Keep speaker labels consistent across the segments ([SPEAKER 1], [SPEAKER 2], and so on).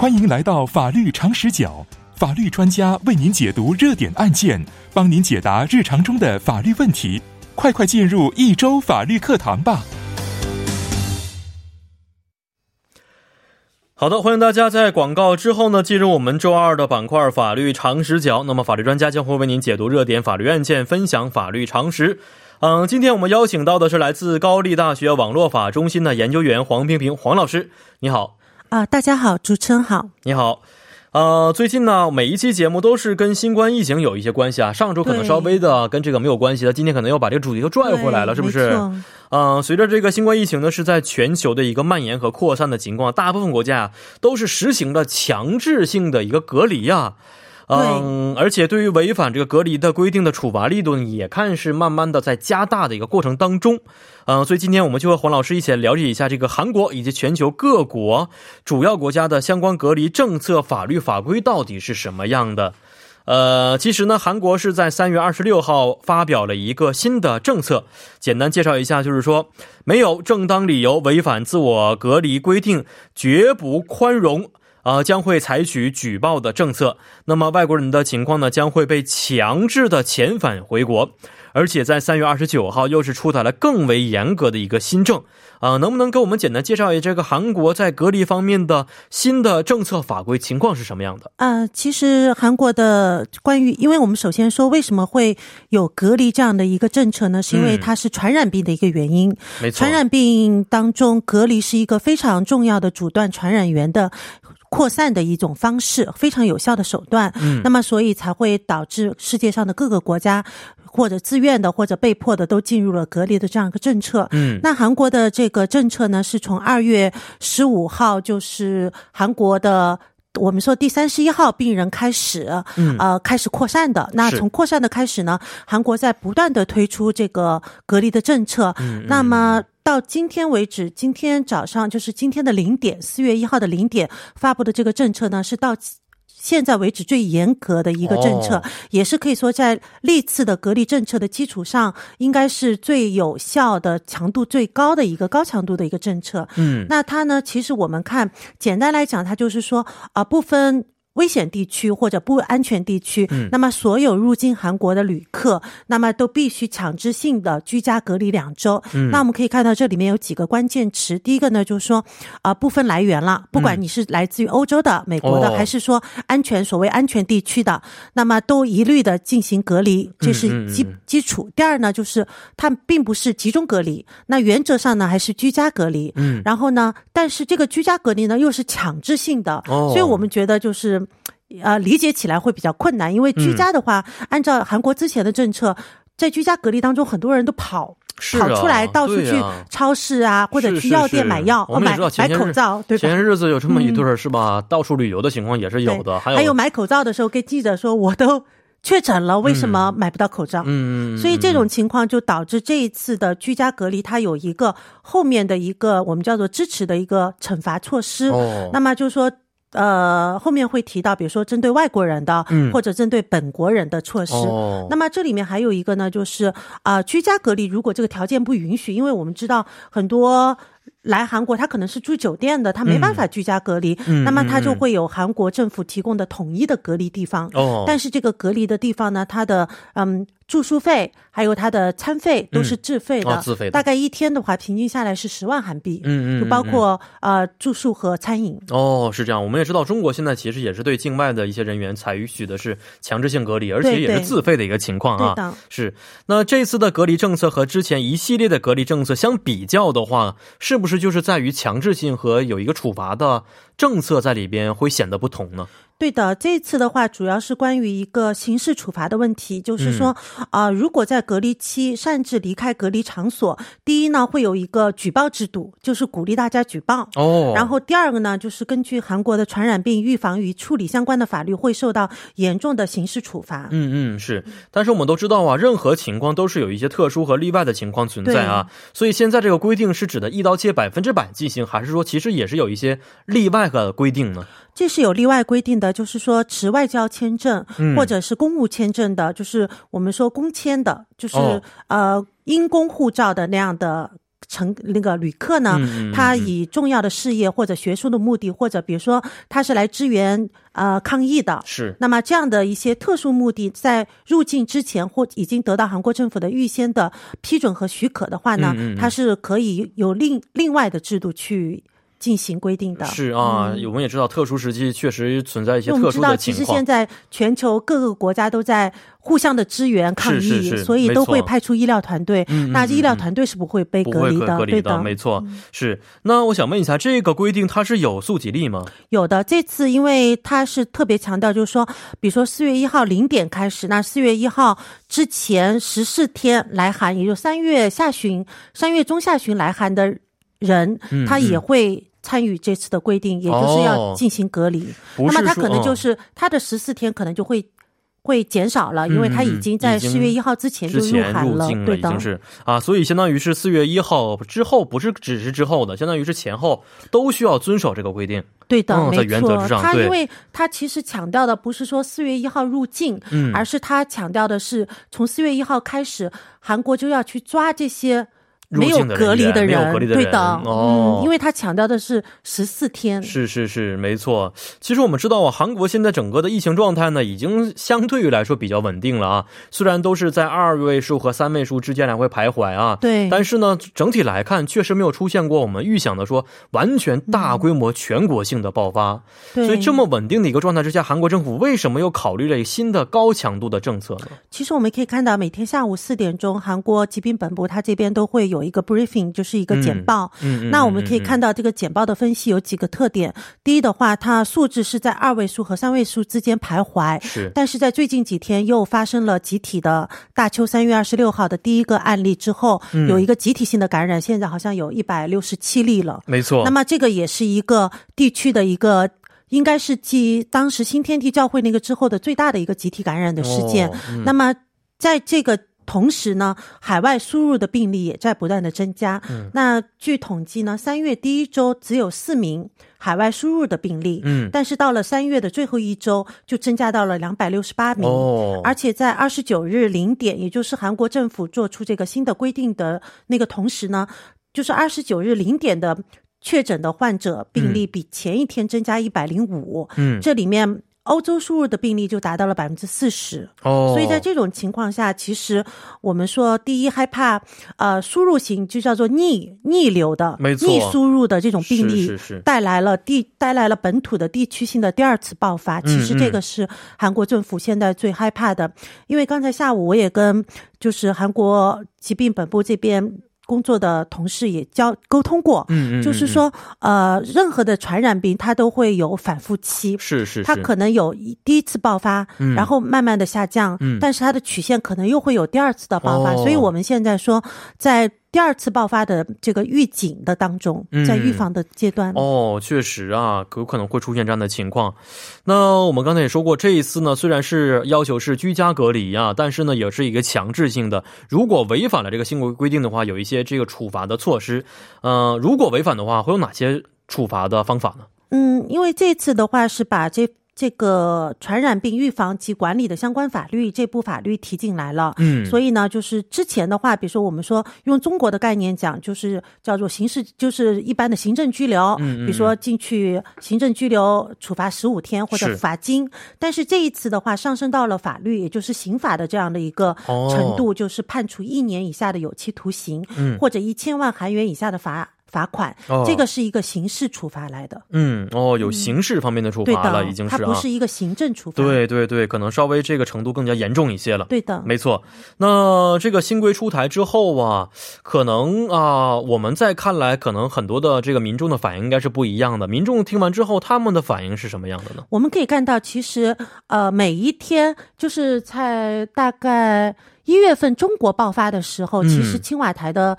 [SPEAKER 1] 欢迎来到法律常识角，法律专家为您解读热点案件，帮您解答日常中的法律问题。快快进入一周法律课堂吧！
[SPEAKER 2] 好的，欢迎大家在广告之后呢，进入我们周二的板块法律常识角。那么，法律专家将会为您解读热点法律案件，分享法律常识。嗯，今天我们邀请到的是来自高丽大学网络法中心的研究员黄平平黄老师，你好。
[SPEAKER 3] 啊，大家好，主持人好，
[SPEAKER 2] 你好。呃，最近呢，每一期节目都是跟新冠疫情有一些关系啊。上周可能稍微的跟这个没有关系的，今天可能要把这个主题又拽回来了，是不是？嗯，随着这个新冠疫情呢是在全球的一个蔓延和扩散的情况，大部分国家都是实行了强制性的一个隔离呀。嗯，而且对于违反这个隔离的规定的处罚力度呢，也看是慢慢的在加大的一个过程当中。嗯，所以今天我们就和黄老师一起来了解一下这个韩国以及全球各国主要国家的相关隔离政策、法律法规到底是什么样的。呃，其实呢，韩国是在三月二十六号发表了一个新的政策，简单介绍一下，就是说没有正当理由违反自我隔离规定，绝不宽容。啊，将会采取举报的政策。那么外国人的情况呢，将会被强制的遣返回国。而且在三月二十九号，又是出台了更为严格的一个新政。啊，能不能给我们简单介绍一下这个韩国在隔离方面的新的政策法规情况是什么样的？
[SPEAKER 3] 呃，其实韩国的关于，因为我们首先说为什么会有隔离这样的一个政策呢？是因为它是传染病的一个原因。
[SPEAKER 2] 没错，
[SPEAKER 3] 传染病当中，隔离是一个非常重要的阻断传染源的。扩散的一种方式，非常有效的手段。嗯，那么所以才会导致世界上的各个国家，或者自愿的或者被迫的，都进入了隔离的这样一个政策。嗯，那韩国的这个政策呢，是从二月十五号，就是韩国的我们说第三十一号病人开始，呃，开始扩散的。那从扩散的开始呢，韩国在不断的推出这个隔离的政策。嗯，那么。到今天为止，今天早上就是今天的零点，四月一号的零点发布的这个政策呢，是到现在为止最严格的一个政策，也是可以说在历次的隔离政策的基础上，应该是最有效的、强度最高的一个高强度的一个政策。嗯，那它呢，其实我们看，简单来讲，它就是说啊，不分。危险地区或者不安全地区，那么所有入境韩国的旅客，那么都必须强制性的居家隔离两周。那我们可以看到这里面有几个关键词，第一个呢就是说，啊，不分来源了，不管你是来自于欧洲的、美国的，还是说安全所谓安全地区的，那么都一律的进行隔离，这是基基础。第二呢，就是它并不是集中隔离，那原则上呢还是居家隔离。嗯，然后呢，但是这个居家隔离呢又是强制性的，所以我们觉得就是。呃，理解起来会比较困难，因为居家的话，按照韩国之前的政策，在居家隔离当中，很多人都跑跑出来，到处去超市啊，或者去药店买药，买买口罩，对吧？
[SPEAKER 2] 前些日子有这么一对儿是吧？到处旅游的情况也是有的，
[SPEAKER 3] 还有还有买口罩的时候，跟记者说我都确诊了，为什么买不到口罩？嗯，所以这种情况就导致这一次的居家隔离，它有一个后面的一个我们叫做支持的一个惩罚措施。哦，那么就是说。呃，后面会提到，比如说针对外国人的，或者针对本国人的措施。那么这里面还有一个呢，就是啊，居家隔离，如果这个条件不允许，因为我们知道很多。来韩国，他可能是住酒店的，他没办法居家隔离，那么他就会有韩国政府提供的统一的隔离地方。哦，但是这个隔离的地方呢，它的嗯住宿费还有他的餐费都是自费的，
[SPEAKER 2] 自费。
[SPEAKER 3] 大概一天的话，平均下来是十万韩币。嗯嗯，就包括呃住宿和餐饮。
[SPEAKER 2] 哦，是这样。我们也知道，中国现在其实也是对境外的一些人员采取的是强制性隔离，而且也是自费的一个情况啊。是。那这次的隔离政策和之前一系列的隔离政策相比较的话，是是不？是，就是在于强制性和有一个处罚的政策在里边会显得不同呢？
[SPEAKER 3] 对的，这次的话主要是关于一个刑事处罚的问题，就是说啊，如果在隔离期擅自离开隔离场所，第一呢会有一个举报制度，就是鼓励大家举报哦。然后第二个呢，就是根据韩国的传染病预防与处理相关的法律，会受到严重的刑事处罚。
[SPEAKER 2] 嗯嗯，是。但是我们都知道啊，任何情况都是有一些特殊和例外的情况存在啊。所以现在这个规定是指的一刀切百分之百进行，还是说其实也是有一些例外的规定呢？
[SPEAKER 3] 这是有例外规定的，就是说持外交签证或者是公务签证的，就是我们说公签的，就是呃因公护照的那样的乘那个旅客呢，他以重要的事业或者学术的目的，或者比如说他是来支援呃抗疫的，
[SPEAKER 2] 是。
[SPEAKER 3] 那么这样的一些特殊目的，在入境之前或已经得到韩国政府的预先的批准和许可的话呢，他是可以有另另外的制度去。进行规定的
[SPEAKER 2] 是啊，我们也知道，特殊时期确实存在一些特殊的情况。
[SPEAKER 3] 其实现在全球各个国家都在互相的支援抗疫，所以都会派出医疗团队。那医疗团队是不会被隔离的，
[SPEAKER 2] 对的，没错。是那我想问一下，这个规定它是有溯及力吗？
[SPEAKER 3] 有的，这次因为它是特别强调，就是说，比如说四月一号零点开始，那四月一号之前十四天来韩，也就三月下旬、三月中下旬来韩的人，他也会。参与这次的规定，也就是要进行隔离。那么他可能就是他的十四天可能就会会减少了，因为他已经在四月一号之前就入
[SPEAKER 2] 韩了，对的。已经是啊，所以相当于是四月一号之后，不是只是之后的，相当于是前后都需要遵守这个规定。
[SPEAKER 3] 对的，没错。他因为他其实强调的不是说四月一号入境，而是他强调的是从四月一号开始，韩国就要去抓这些。没有隔离的人，对的，哦，因为他强调的是十四天，
[SPEAKER 2] 是是是，没错。其实我们知道啊，韩国现在整个的疫情状态呢，已经相对于来说比较稳定了啊。虽然都是在二位数和三位数之间来回徘徊啊，
[SPEAKER 3] 对，
[SPEAKER 2] 但是呢，整体来看，确实没有出现过我们预想的说完全大规模全国性的爆发。所以这么稳定的一个状态之下，韩国政府为什么又考虑了新的高强度的政策呢？
[SPEAKER 3] 其实我们可以看到，每天下午四点钟，韩国疾病本部它这边都会有。有一个 briefing 就是一个简报，那我们可以看到这个简报的分析有几个特点。第一的话，它数字是在二位数和三位数之间徘徊，
[SPEAKER 2] 是。
[SPEAKER 3] 但是在最近几天又发生了集体的大邱三月二十六号的第一个案例之后，有一个集体性的感染，现在好像有一百六十七例了，
[SPEAKER 2] 没错。
[SPEAKER 3] 那么这个也是一个地区的一个，应该是继当时新天地教会那个之后的最大的一个集体感染的事件。那么在这个。同时呢，海外输入的病例也在不断的增加。嗯，那据统计呢，三月第一周只有四名海外输入的病例。嗯，但是到了三月的最后一周，就增加到了两百六十八名。哦，而且在二十九日零点，也就是韩国政府做出这个新的规定的那个同时呢，就是二十九日零点的确诊的患者病例比前一天增加一百零五。嗯，这里面。欧洲输入的病例就达到了百分之四十，哦，所以在这种情况下，其实我们说，第一害怕，呃，输入型就叫做逆逆流的，
[SPEAKER 2] 没错，
[SPEAKER 3] 逆输入的这种病例，带来了地带来了本土的地区性的第二次爆发。其实这个是韩国政府现在最害怕的，因为刚才下午我也跟就是韩国疾病本部这边。工作的同事也交沟通过，嗯嗯，就是说，呃，任何的传染病它都会有反复期，
[SPEAKER 2] 是是，
[SPEAKER 3] 它可能有第一次爆发，然后慢慢的下降，嗯，但是它的曲线可能又会有第二次的爆发，所以我们现在说在。第二次爆发的这个预警的当中，在预防的阶段
[SPEAKER 2] 哦，确实啊，有可能会出现这样的情况。那我们刚才也说过，这一次呢，虽然是要求是居家隔离啊，但是呢，也是一个强制性的。如果违反了这个新规规定的话，有一些这个处罚的措施。嗯，如果违反的话，会有哪些处罚的方法呢？
[SPEAKER 3] 嗯，因为这次的话是把这。这个传染病预防及管理的相关法律，这部法律提进来了。嗯，所以呢，就是之前的话，比如说我们说用中国的概念讲，就是叫做刑事，就是一般的行政拘留。嗯比如说进去行政拘留，处罚十五天或者罚金。但是这一次的话，上升到了法律，也就是刑法的这样的一个程度，就是判处一年以下的有期徒刑，嗯，或者一千万韩元以下的罚。罚款，这个是一个刑事处罚来的。
[SPEAKER 2] 嗯，哦，有刑事方面的处罚了，已经是，
[SPEAKER 3] 它不是一个行政处罚。
[SPEAKER 2] 对对对，可能稍微这个程度更加严重一些了。
[SPEAKER 3] 对的，
[SPEAKER 2] 没错。那这个新规出台之后啊，可能啊，我们在看来，可能很多的这个民众的反应应该是不一样的。民众听完之后，他们的反应是什么样的呢？
[SPEAKER 3] 我们可以看到，其实呃，每一天就是在大概一月份中国爆发的时候，其实青瓦台的。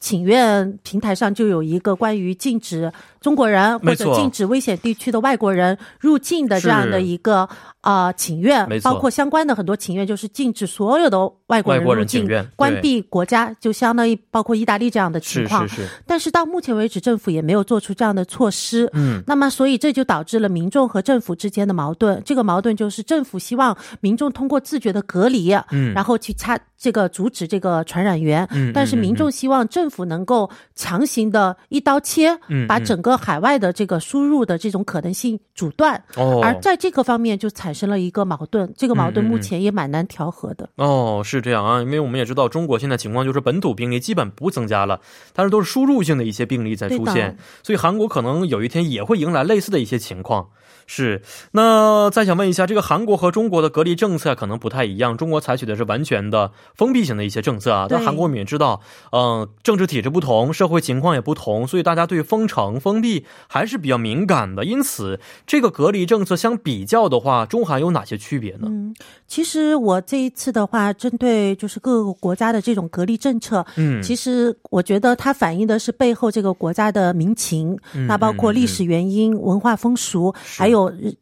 [SPEAKER 3] 请愿平台上就有一个关于禁止中国人或者禁止危险地区的外国人入境的这样的一个啊请愿，包括相关的很多请愿，就是禁止所有的外国人入境，关闭国家，就相当于包括意大利这样的情况。
[SPEAKER 2] 是是是。
[SPEAKER 3] 但是到目前为止，政府也没有做出这样的措施。嗯。那么，所以这就导致了民众和政府之间的矛盾。这个矛盾就是政府希望民众通过自觉的隔离，嗯，然后去擦这个阻止这个传染源，嗯，但是民众希望政政府能够强行的一刀切，把整个海外的这个输入的这种可能性阻断。哦，而在这个方面就产生了一个矛盾，这个矛盾目前也蛮难调和的。
[SPEAKER 2] 哦，是这样啊，因为我们也知道中国现在情况就是本土病例基本不增加了，但是都是输入性的一些病例在出现，所以韩国可能有一天也会迎来类似的一些情况。是，那再想问一下，这个韩国和中国的隔离政策可能不太一样。中国采取的是完全的封闭型的一些政策啊，但韩国我们也知道，嗯，政治体制不同，社会情况也不同，所以大家对封城、封闭还是比较敏感的。因此，这个隔离政策相比较的话，中韩有哪些区别呢？
[SPEAKER 3] 嗯，其实我这一次的话，针对就是各个国家的这种隔离政策，嗯，其实我觉得它反映的是背后这个国家的民情，那包括历史原因、文化风俗，还有。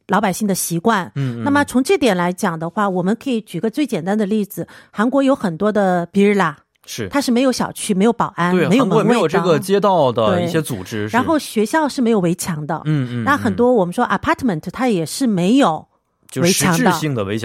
[SPEAKER 3] 老百姓的习惯，嗯，那么从这点来讲的话，我们可以举个最简单的例子，韩国有很多的比日拉，
[SPEAKER 2] 是。
[SPEAKER 3] 它是没有小区、没有保安、
[SPEAKER 2] 没
[SPEAKER 3] 有门卫
[SPEAKER 2] 没有这个街道的一些组织，
[SPEAKER 3] 然后学校是没有围墙的，嗯嗯，那很多我们说 apartment 它也是没有围墙的，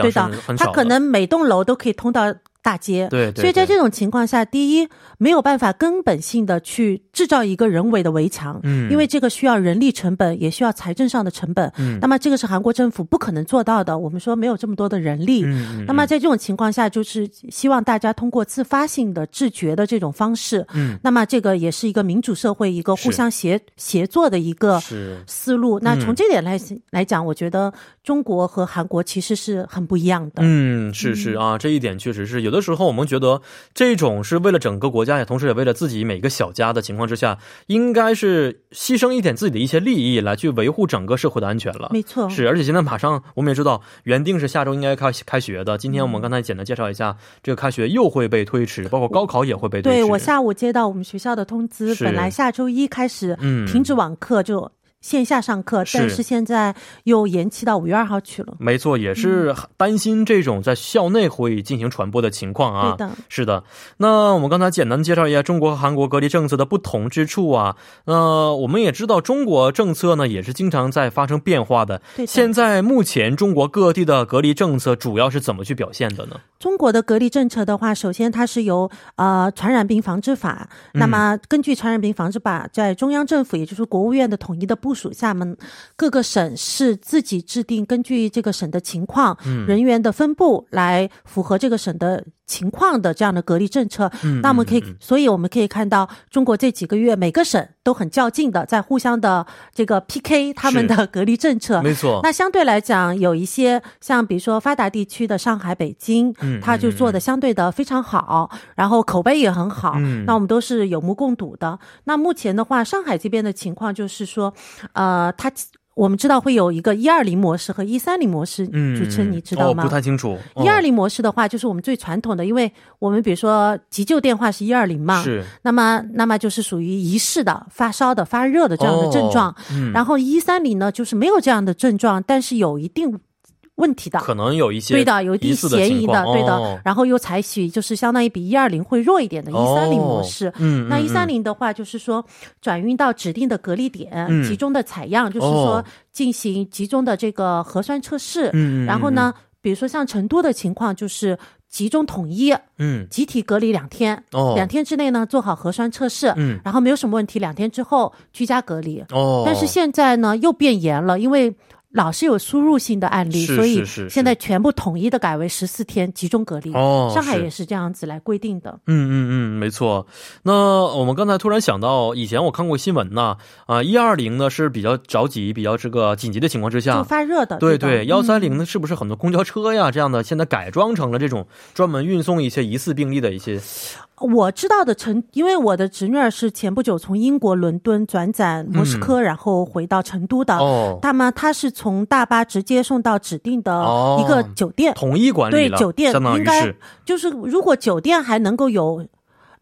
[SPEAKER 2] 对的，
[SPEAKER 3] 它可能每栋楼都可以通到。大街，
[SPEAKER 2] 对，
[SPEAKER 3] 所以在这种情况下，第一没有办法根本性的去制造一个人为的围墙，嗯，因为这个需要人力成本，也需要财政上的成本，嗯，那么这个是韩国政府不可能做到的。我们说没有这么多的人力，嗯，那么在这种情况下，就是希望大家通过自发性的自觉的这种方式，嗯，那么这个也是一个民主社会一个互相协协作的一个思路。那从这点来来讲，我觉得中国和韩国其实是很不一样的。
[SPEAKER 2] 嗯，是是啊，这一点确实是有。有的时候，我们觉得这种是为了整个国家，也同时也为了自己每个小家的情况之下，应该是牺牲一点自己的一些利益来去维护整个社会的安全了。
[SPEAKER 3] 没错，
[SPEAKER 2] 是而且现在马上我们也知道，原定是下周应该开开学的。今天我们刚才简单介绍一下，这个开学又会被推迟，包括高考也会被推迟。
[SPEAKER 3] 对我下午接到我们学校的通知，本来下周一开始停止网课就。线下上课，但是现在又延期到五月二号去了。
[SPEAKER 2] 没错，也是担心这种在校内会进行传播的情况啊。
[SPEAKER 3] 对的，
[SPEAKER 2] 是的。那我们刚才简单介绍一下中国和韩国隔离政策的不同之处啊。那我们也知道，中国政策呢也是经常在发生变化的。
[SPEAKER 3] 对。
[SPEAKER 2] 现在目前中国各地的隔离政策主要是怎么去表现的呢？
[SPEAKER 3] 中国的隔离政策的话，首先它是由呃传染病防治法，那么根据传染病防治法，在中央政府也就是国务院的统一的部。属下们各个省市自己制定，根据这个省的情况、人员的分布来符合这个省的情况的这样的隔离政策。那我们可以，所以我们可以看到，中国这几个月每个省都很较劲的在互相的这个 PK 他们的隔离政策。
[SPEAKER 2] 没错。
[SPEAKER 3] 那相对来讲，有一些像比如说发达地区的上海、北京，他就做的相对的非常好，然后口碑也很好。那我们都是有目共睹的。那目前的话，上海这边的情况就是说。呃，它我们知道会有一个一二零模式和一三零模式，主持人你知道吗？
[SPEAKER 2] 不太清楚。
[SPEAKER 3] 一二零模式的话，就是我们最传统的，因为我们比如说急救电话是一二零嘛，
[SPEAKER 2] 是。
[SPEAKER 3] 那么，那么就是属于疑似的发烧的、发热的这样的症状。然后一三零呢，就是没有这样的症状，但是有一定。问题的
[SPEAKER 2] 可能有一些
[SPEAKER 3] 对的，有一定嫌疑的，对的。然后又采取就是相当于比一二零会弱一点的一三零模式。嗯，那一三零的话，就是说转运到指定的隔离点，集中的采样，就是说进行集中的这个核酸测试。嗯，然后呢，比如说像成都的情况，就是集中统一，嗯，集体隔离两天，哦，两天之内呢做好核酸测试，嗯，然后没有什么问题，两天之后居家隔离。哦，但是现在呢又变严了，因为。老是有输入性的案例，所以现在全部统一的改为十四天集中隔离。哦，上海也是这样子来规定的。
[SPEAKER 2] 嗯嗯嗯，没错。那我们刚才突然想到，以前我看过新闻呢，啊，一二零呢是比较着急、比较这个紧急的情况之下，
[SPEAKER 3] 就发热的。
[SPEAKER 2] 对对，幺三零呢是不是很多公交车呀这样的，现在改装成了这种专门运送一些疑似病例的一些。
[SPEAKER 3] 我知道的成，因为我的侄女儿是前不久从英国伦敦转展莫斯科，然后回到成都的。哦，那么她是从大巴直接送到指定的一个酒店，
[SPEAKER 2] 统一管理
[SPEAKER 3] 对酒店应该就是如果酒店还能够有。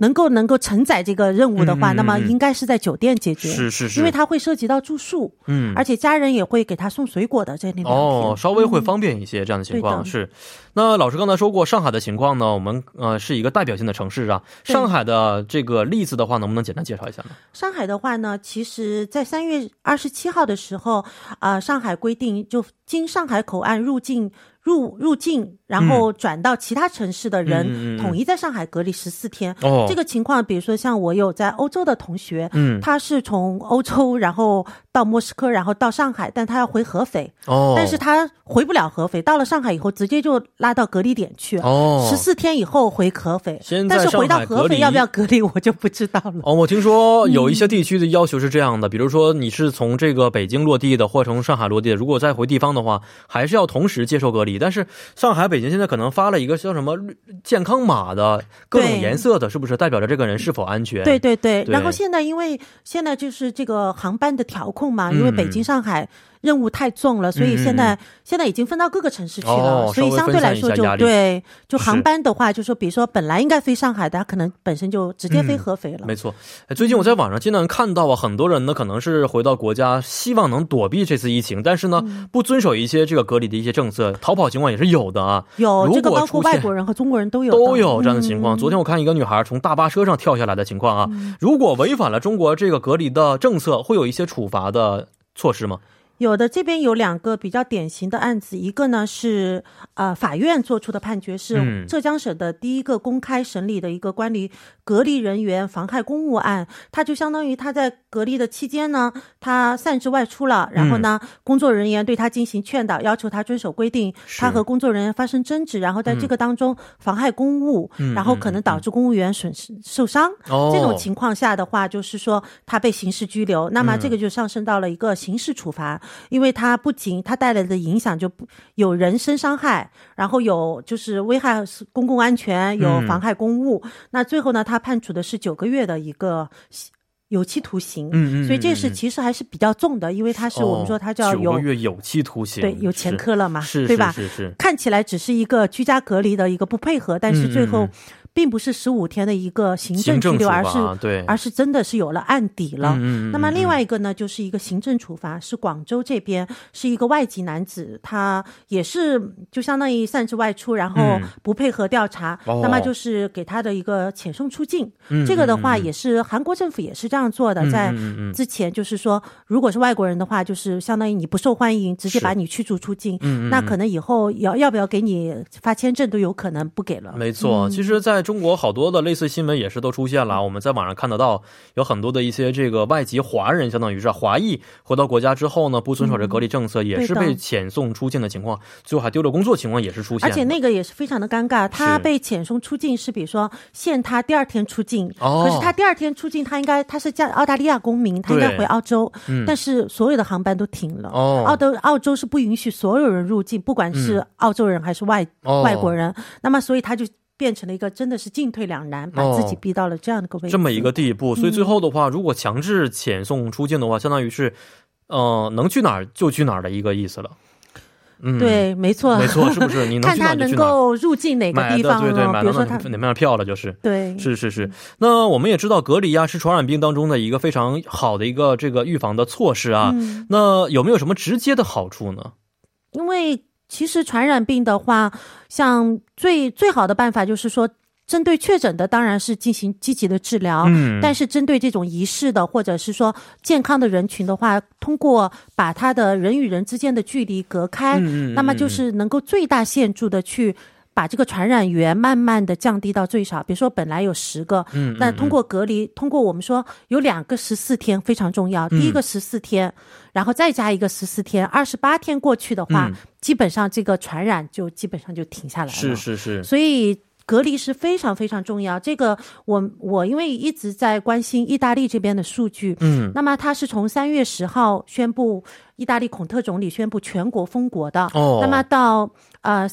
[SPEAKER 3] 能够能够承载这个任务的话，那么应该是在酒店解决，
[SPEAKER 2] 是是是，
[SPEAKER 3] 因为它会涉及到住宿，嗯，而且家人也会给他送水果的这两天，
[SPEAKER 2] 哦，稍微会方便一些这样的情况是。那老师刚才说过上海的情况呢，我们呃是一个代表性的城市啊，上海的这个例子的话，能不能简单介绍一下呢？
[SPEAKER 3] 上海的话呢，其实在三月二十七号的时候，啊，上海规定就经上海口岸入境。入入境，然后转到其他城市的人，统一在上海隔离十四天。
[SPEAKER 2] 哦，
[SPEAKER 3] 这个情况，比如说像我有在欧洲的同学，嗯，他是从欧洲然后到莫斯科，然后到上海，但他要回合肥，哦，但是他回不了合肥，到了上海以后直接就拉到隔离点去，哦，十四天以后回合肥，但是回到合肥要不要隔离，我就不知道了。哦，
[SPEAKER 2] 我听说有一些地区的要求是这样的，比如说你是从这个北京落地的，或从上海落地的，如果再回地方的话，还是要同时接受隔离。但是上海、北京现在可能发了一个叫什么健康码的各种颜色的，是不是代表着这个人是否安全？
[SPEAKER 3] 对对对。然后现在因为现在就是这个航班的调控嘛，因为北京、上海。任务太重了，所以现在现在已经分到各个城市去了，所以相对来说就对，就航班的话，就说比如说本来应该飞上海的，可能本身就直接飞合肥了。
[SPEAKER 2] 没错，最近我在网上经常看到啊，很多人呢可能是回到国家，希望能躲避这次疫情，但是呢不遵守一些这个隔离的一些政策，逃跑情况也是有的啊。
[SPEAKER 3] 有这个包括外国人和中国人都有
[SPEAKER 2] 都有这样的情况。昨天我看一个女孩从大巴车上跳下来的情况啊，如果违反了中国这个隔离的政策，会有一些处罚的措施吗？
[SPEAKER 3] 有的这边有两个比较典型的案子，一个呢是呃法院做出的判决，是浙江省的第一个公开审理的一个关于隔离人员妨害公务案。他就相当于他在隔离的期间呢，他擅自外出了，然后呢工作人员对他进行劝导，要求他遵守规定，他和工作人员发生争执，然后在这个当中妨害公务，然后可能导致公务员损失受伤。这种情况下的话，就是说他被刑事拘留，那么这个就上升到了一个刑事处罚。因为他不仅他带来的影响就不有人身伤害，然后有就是危害公共安全，有妨害公务。那最后呢，他判处的是九个月的一个有期徒刑。嗯嗯。所以这是其实还是比较重的，因为他是我们说他叫
[SPEAKER 2] 九个月有期徒刑，
[SPEAKER 3] 对，有前科了嘛，
[SPEAKER 2] 是，
[SPEAKER 3] 对吧？
[SPEAKER 2] 是是。
[SPEAKER 3] 看起来只是一个居家隔离的一个不配合，但是最后。并不是十五天的一个行政拘留，而是
[SPEAKER 2] 对，
[SPEAKER 3] 而是真的是有了案底了。那么另外一个呢，就是一个行政处罚，是广州这边是一个外籍男子，他也是就相当于擅自外出，然后不配合调查，那么就是给他的一个遣送出境。这个的话也是韩国政府也是这样做的，在之前就是说，如果是外国人的话，就是相当于你不受欢迎，直接把你驱逐出境。那可能以后要要不要给你发签证都有可能不给了。
[SPEAKER 2] 没错，其实，在中国好多的类似新闻也是都出现了，我们在网上看得到有很多的一些这个外籍华人，相当于是华裔回到国家之后呢，不遵守这隔离政策，也是被遣送出境的情况，最后还丢了工作情况也是出现。
[SPEAKER 3] 而且那个也是非常的尴尬，他被遣送出境是比如说限他第二天出境，可是他第二天出境，他应该他是加澳大利亚公民，他应该回澳洲，但是所有的航班都停了。澳洲澳洲是不允许所有人入境，不管是澳洲人还是外外国人，那么所以他就。变成了一个真的是进退两难，把自己逼到了这样的个位置，
[SPEAKER 2] 这么一个地步。所以最后的话，如果强制遣送出境的话，相当于是，呃，能去哪儿就去哪儿的一个意思了。
[SPEAKER 3] 嗯，对，没错，
[SPEAKER 2] 没错，是不是？你能
[SPEAKER 3] 看他能够入境哪个地方？
[SPEAKER 2] 对对，买
[SPEAKER 3] 到
[SPEAKER 2] 哪哪面票了？就是，
[SPEAKER 3] 对，
[SPEAKER 2] 是是是。那我们也知道，隔离啊是传染病当中的一个非常好的一个这个预防的措施啊。那有没有什么直接的好处呢？
[SPEAKER 3] 因为。其实传染病的话，像最最好的办法就是说，针对确诊的当然是进行积极的治疗。嗯，但是针对这种疑似的或者是说健康的人群的话，通过把他的人与人之间的距离隔开，那么就是能够最大限度的去。把这个传染源慢慢的降低到最少，比如说本来有十个，嗯，那通过隔离，通过我们说有两个十四天非常重要，第一个十四天，然后再加一个十四天，二十八天过去的话，基本上这个传染就基本上就停下来了。
[SPEAKER 2] 是是是。
[SPEAKER 3] 所以隔离是非常非常重要。这个我我因为一直在关心意大利这边的数据，嗯，那么他是从三月十号宣布，意大利孔特总理宣布全国封国的，哦，那么到呃。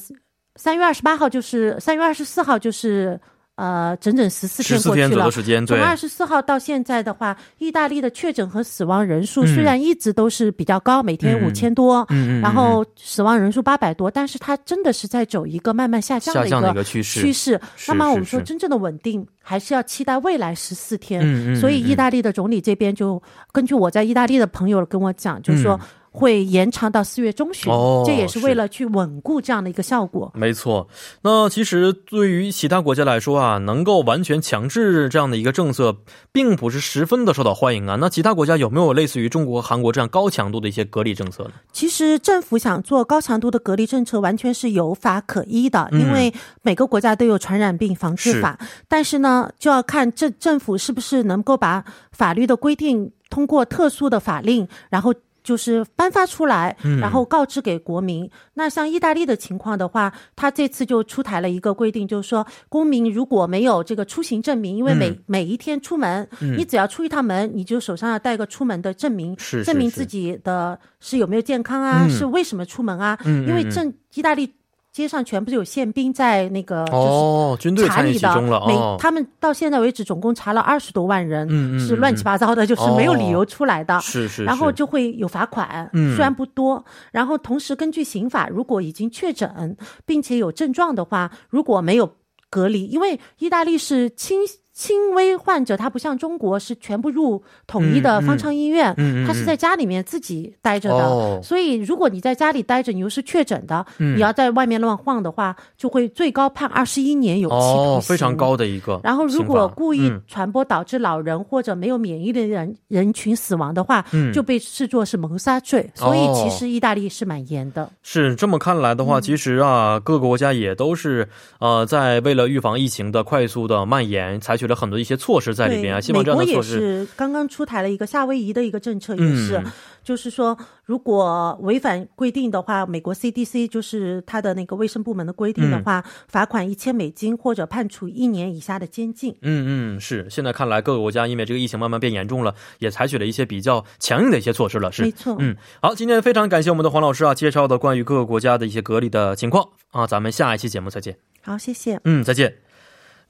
[SPEAKER 3] 三月二十八号就是三月二十四号就是。呃，整整十四天过去了。从二十四号到现在的话，意大利的确诊和死亡人数虽然一直都是比较高，每天五千多，然后死亡人数八百多，但是它真的是在走一个慢慢下降的
[SPEAKER 2] 一个趋势。
[SPEAKER 3] 趋势。那么我们说，真正的稳定还是要期待未来十四天。所以，意大利的总理这边就根据我在意大利的朋友跟我讲，就是说，会延长到四月中旬，这也是为了去稳固这样的一个效果。
[SPEAKER 2] 没错，那其实对于其他国家来说啊，能够完全强制这样的一个政策，并不是十分的受到欢迎啊。那其他国家有没有类似于中国、韩国这样高强度的一些隔离政策呢？
[SPEAKER 3] 其实政府想做高强度的隔离政策，完全是有法可依的，因为每个国家都有传染病防治法。但是呢，就要看政政府是不是能够把法律的规定通过特殊的法令，然后。就是颁发出来，然后告知给国民。那像意大利的情况的话，他这次就出台了一个规定，就是说公民如果没有这个出行证明，因为每每一天出门，你只要出一趟门，你就手上要带个出门的证明，证明自己的是有没有健康啊，是为什么出门啊？因为正意大利。街上全部有宪兵在那个
[SPEAKER 2] 哦，军队
[SPEAKER 3] 查你
[SPEAKER 2] 的，
[SPEAKER 3] 每他们到现在为止总共查了二十多万人，是乱七八糟的，就是没有理由出来的，
[SPEAKER 2] 是是，
[SPEAKER 3] 然后就会有罚款，虽然不多，然后同时根据刑法，如果已经确诊并且有症状的话，如果没有隔离，因为意大利是轻。轻微患者，他不像中国是全部入统一的方舱医院，他是在家里面自己待着的。所以，如果你在家里待着，你又是确诊的，你要在外面乱晃的话，就会最高判二十一年有期徒刑，
[SPEAKER 2] 非常高的一个。
[SPEAKER 3] 然后，如果故意传播导致老人或者没有免疫的人人群死亡的话，就被视作是谋杀罪。所以，其实意大利是蛮严的。
[SPEAKER 2] 是这么看来的话，其实啊，各个国家也都是呃，在为了预防疫情的快速的蔓延，采取。了很多一些措施在里边啊，希望这样的措施。
[SPEAKER 3] 美国也是刚刚出台了一个夏威夷的一个政策，也是，就是说，如果违反规定的话，美国 CDC 就是它的那个卫生部门的规定的话，罚款一千美金或者判处一年以下的监禁。
[SPEAKER 2] 嗯嗯，是。现在看来，各个国家因为这个疫情慢慢变严重了，也采取了一些比较强硬的一些措施了。是，
[SPEAKER 3] 没错。
[SPEAKER 2] 嗯，好，今天非常感谢我们的黄老师啊，介绍的关于各个国家的一些隔离的情况啊，咱们下一期节目再见。
[SPEAKER 3] 好，谢谢。
[SPEAKER 2] 嗯，再见。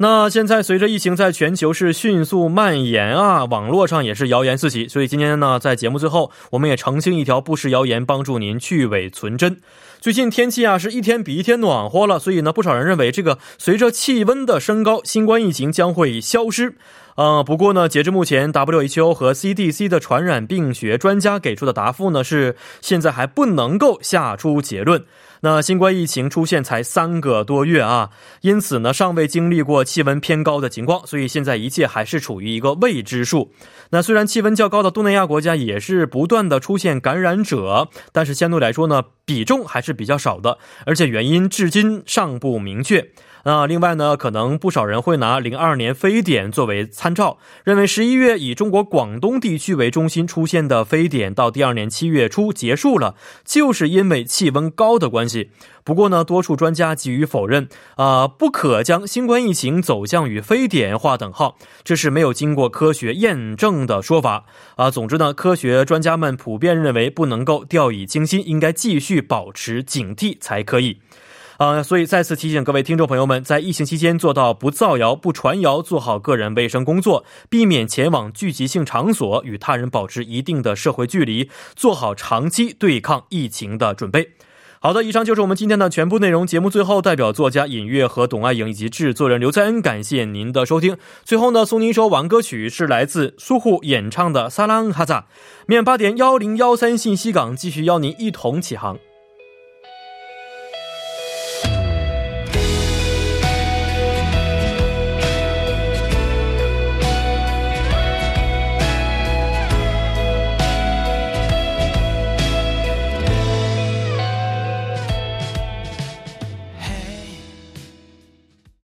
[SPEAKER 2] 那现在随着疫情在全球是迅速蔓延啊，网络上也是谣言四起，所以今天呢，在节目最后，我们也澄清一条不实谣言，帮助您去伪存真。最近天气啊是一天比一天暖和了，所以呢，不少人认为这个随着气温的升高，新冠疫情将会消失。呃，不过呢，截至目前，WHO 和 CDC 的传染病学专家给出的答复呢是，现在还不能够下出结论。那新冠疫情出现才三个多月啊，因此呢，尚未经历过气温偏高的情况，所以现在一切还是处于一个未知数。那虽然气温较高的东南亚国家也是不断的出现感染者，但是相对来说呢，比重还是比较少的，而且原因至今尚不明确。那另外呢，可能不少人会拿零二年非典作为参照，认为十一月以中国广东地区为中心出现的非典，到第二年七月初结束了，就是因为气温高的关系。不过呢，多数专家给予否认，啊，不可将新冠疫情走向与非典划等号，这是没有经过科学验证的说法。啊，总之呢，科学专家们普遍认为不能够掉以轻心，应该继续保持警惕才可以。啊，所以再次提醒各位听众朋友们，在疫情期间做到不造谣、不传谣，做好个人卫生工作，避免前往聚集性场所，与他人保持一定的社会距离，做好长期对抗疫情的准备。好的，以上就是我们今天的全部内容。节目最后，代表作家尹月和董爱颖以及制作人刘在恩，感谢您的收听。最后呢，送您一首晚歌曲，是来自苏护演唱的《萨拉恩哈扎》。明晚八点幺零幺三信息港继续邀您一同起航。